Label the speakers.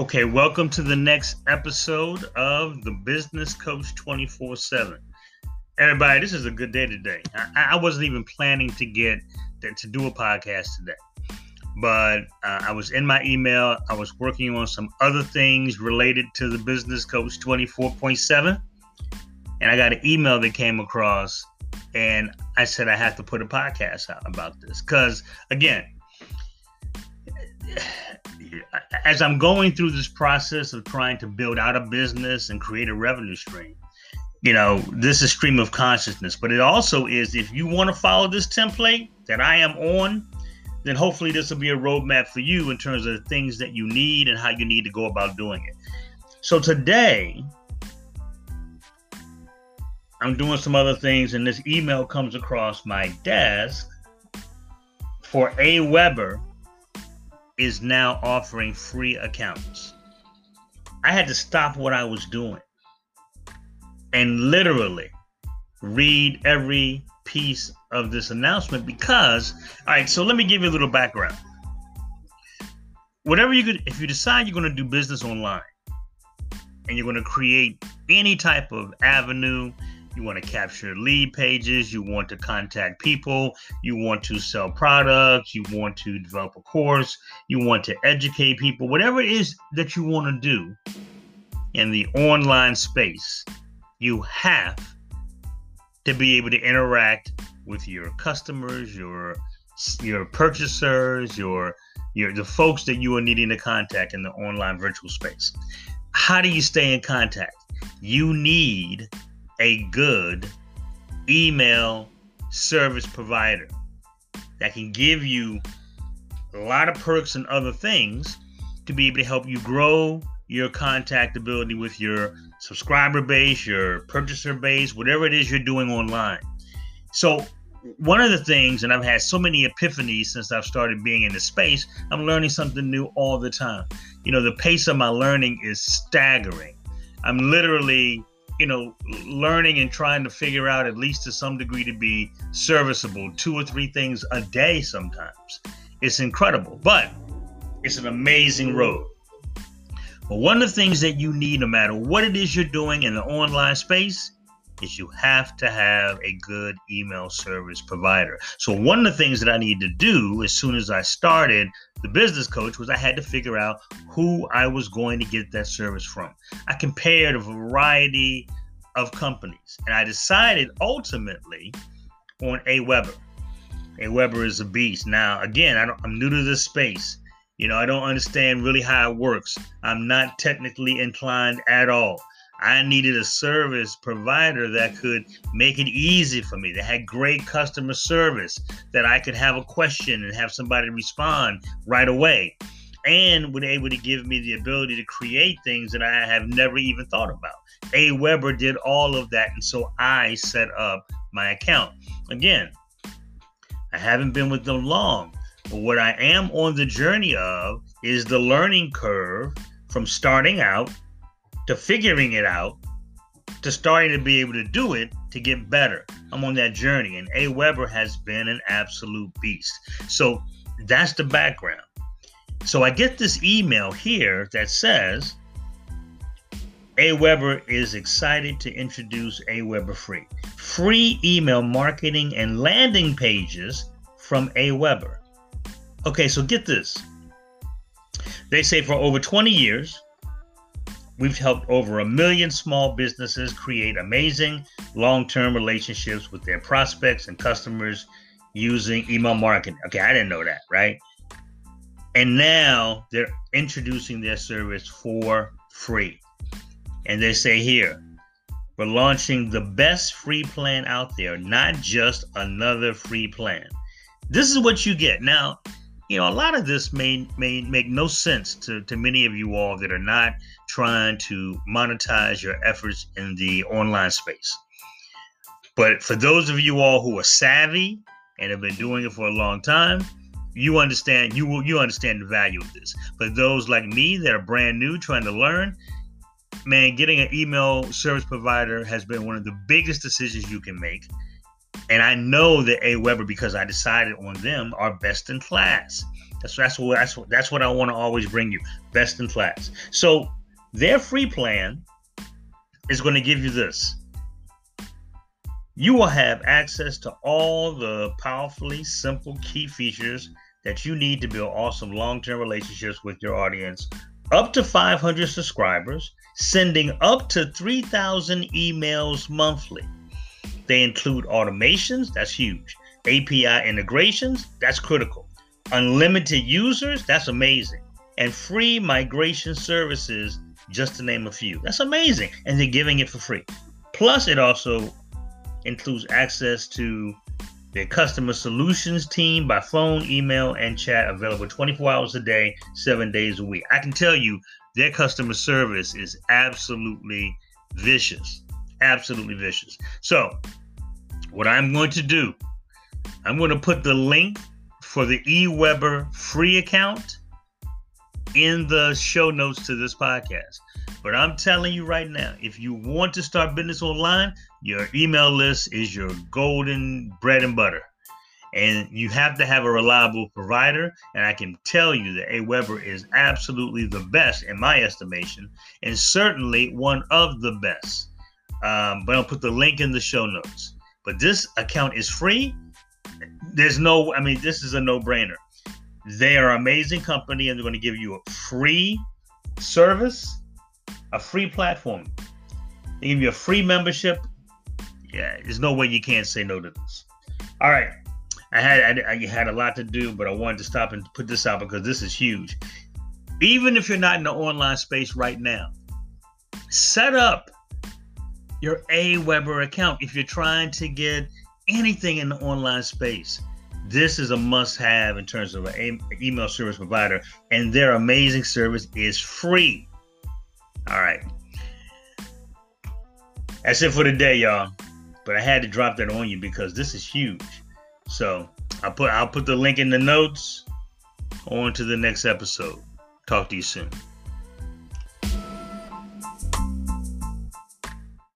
Speaker 1: Okay, welcome to the next episode of the Business Coach 24 7. Everybody, this is a good day today. I, I wasn't even planning to get to do a podcast today, but uh, I was in my email. I was working on some other things related to the Business Coach 24.7, and I got an email that came across, and I said I have to put a podcast out about this because, again, as I'm going through this process of trying to build out a business and create a revenue stream, you know, this is stream of consciousness. But it also is if you want to follow this template that I am on, then hopefully this will be a roadmap for you in terms of the things that you need and how you need to go about doing it. So today, I'm doing some other things, and this email comes across my desk for AWeber is now offering free accounts. I had to stop what I was doing and literally read every piece of this announcement because, all right, so let me give you a little background. Whatever you could, if you decide you're going to do business online and you're going to create any type of avenue you want to capture lead pages, you want to contact people, you want to sell products, you want to develop a course, you want to educate people, whatever it is that you want to do in the online space, you have to be able to interact with your customers, your your purchasers, your your the folks that you are needing to contact in the online virtual space. How do you stay in contact? You need a good email service provider that can give you a lot of perks and other things to be able to help you grow your contactability with your subscriber base, your purchaser base, whatever it is you're doing online. So, one of the things, and I've had so many epiphanies since I've started being in the space, I'm learning something new all the time. You know, the pace of my learning is staggering. I'm literally you know, learning and trying to figure out, at least to some degree, to be serviceable, two or three things a day sometimes. It's incredible, but it's an amazing road. But one of the things that you need, no matter what it is you're doing in the online space, is you have to have a good email service provider. So one of the things that I need to do as soon as I started the business coach was I had to figure out who I was going to get that service from. I compared a variety of companies and I decided ultimately on AWeber. A Weber is a beast. Now, again, I am new to this space. You know, I don't understand really how it works. I'm not technically inclined at all. I needed a service provider that could make it easy for me, that had great customer service, that I could have a question and have somebody respond right away, and would able to give me the ability to create things that I have never even thought about. AWeber did all of that, and so I set up my account. Again, I haven't been with them long, but what I am on the journey of is the learning curve from starting out to figuring it out to starting to be able to do it to get better. I'm on that journey, and AWeber has been an absolute beast. So that's the background. So I get this email here that says AWeber is excited to introduce AWeber Free. Free email marketing and landing pages from AWeber. Okay, so get this. They say for over 20 years, We've helped over a million small businesses create amazing long term relationships with their prospects and customers using email marketing. Okay, I didn't know that, right? And now they're introducing their service for free. And they say here, we're launching the best free plan out there, not just another free plan. This is what you get. Now, you know, a lot of this may may make no sense to, to many of you all that are not trying to monetize your efforts in the online space. But for those of you all who are savvy and have been doing it for a long time, you understand you will you understand the value of this. For those like me that are brand new trying to learn, man, getting an email service provider has been one of the biggest decisions you can make and I know that AWeber, because I decided on them, are best in class. That's that's what that's what that's what I want to always bring you. Best in class. So their free plan is going to give you this. You will have access to all the powerfully simple key features that you need to build awesome long-term relationships with your audience. Up to 500 subscribers, sending up to 3,000 emails monthly. They include automations, that's huge. API integrations, that's critical. Unlimited users, that's amazing. And free migration services, just to name a few. That's amazing. And they're giving it for free. Plus, it also includes access to their customer solutions team by phone, email, and chat available 24 hours a day, seven days a week. I can tell you their customer service is absolutely vicious. Absolutely vicious. So, what I'm going to do, I'm going to put the link for the AWeber free account in the show notes to this podcast. But I'm telling you right now, if you want to start business online, your email list is your golden bread and butter. And you have to have a reliable provider. And I can tell you that AWeber is absolutely the best in my estimation, and certainly one of the best. Um, but I'll put the link in the show notes. But this account is free. There's no, I mean, this is a no brainer. They are an amazing company and they're going to give you a free service, a free platform. They give you a free membership. Yeah, there's no way you can't say no to this. All right. I had I, I had a lot to do, but I wanted to stop and put this out because this is huge. Even if you're not in the online space right now, set up your AWeber account if you're trying to get anything in the online space. This is a must have in terms of an email service provider, and their amazing service is free. All right. That's it for today, y'all. But I had to drop that on you because this is huge. So I'll put I'll put the link in the notes. On to the next episode. Talk to you soon.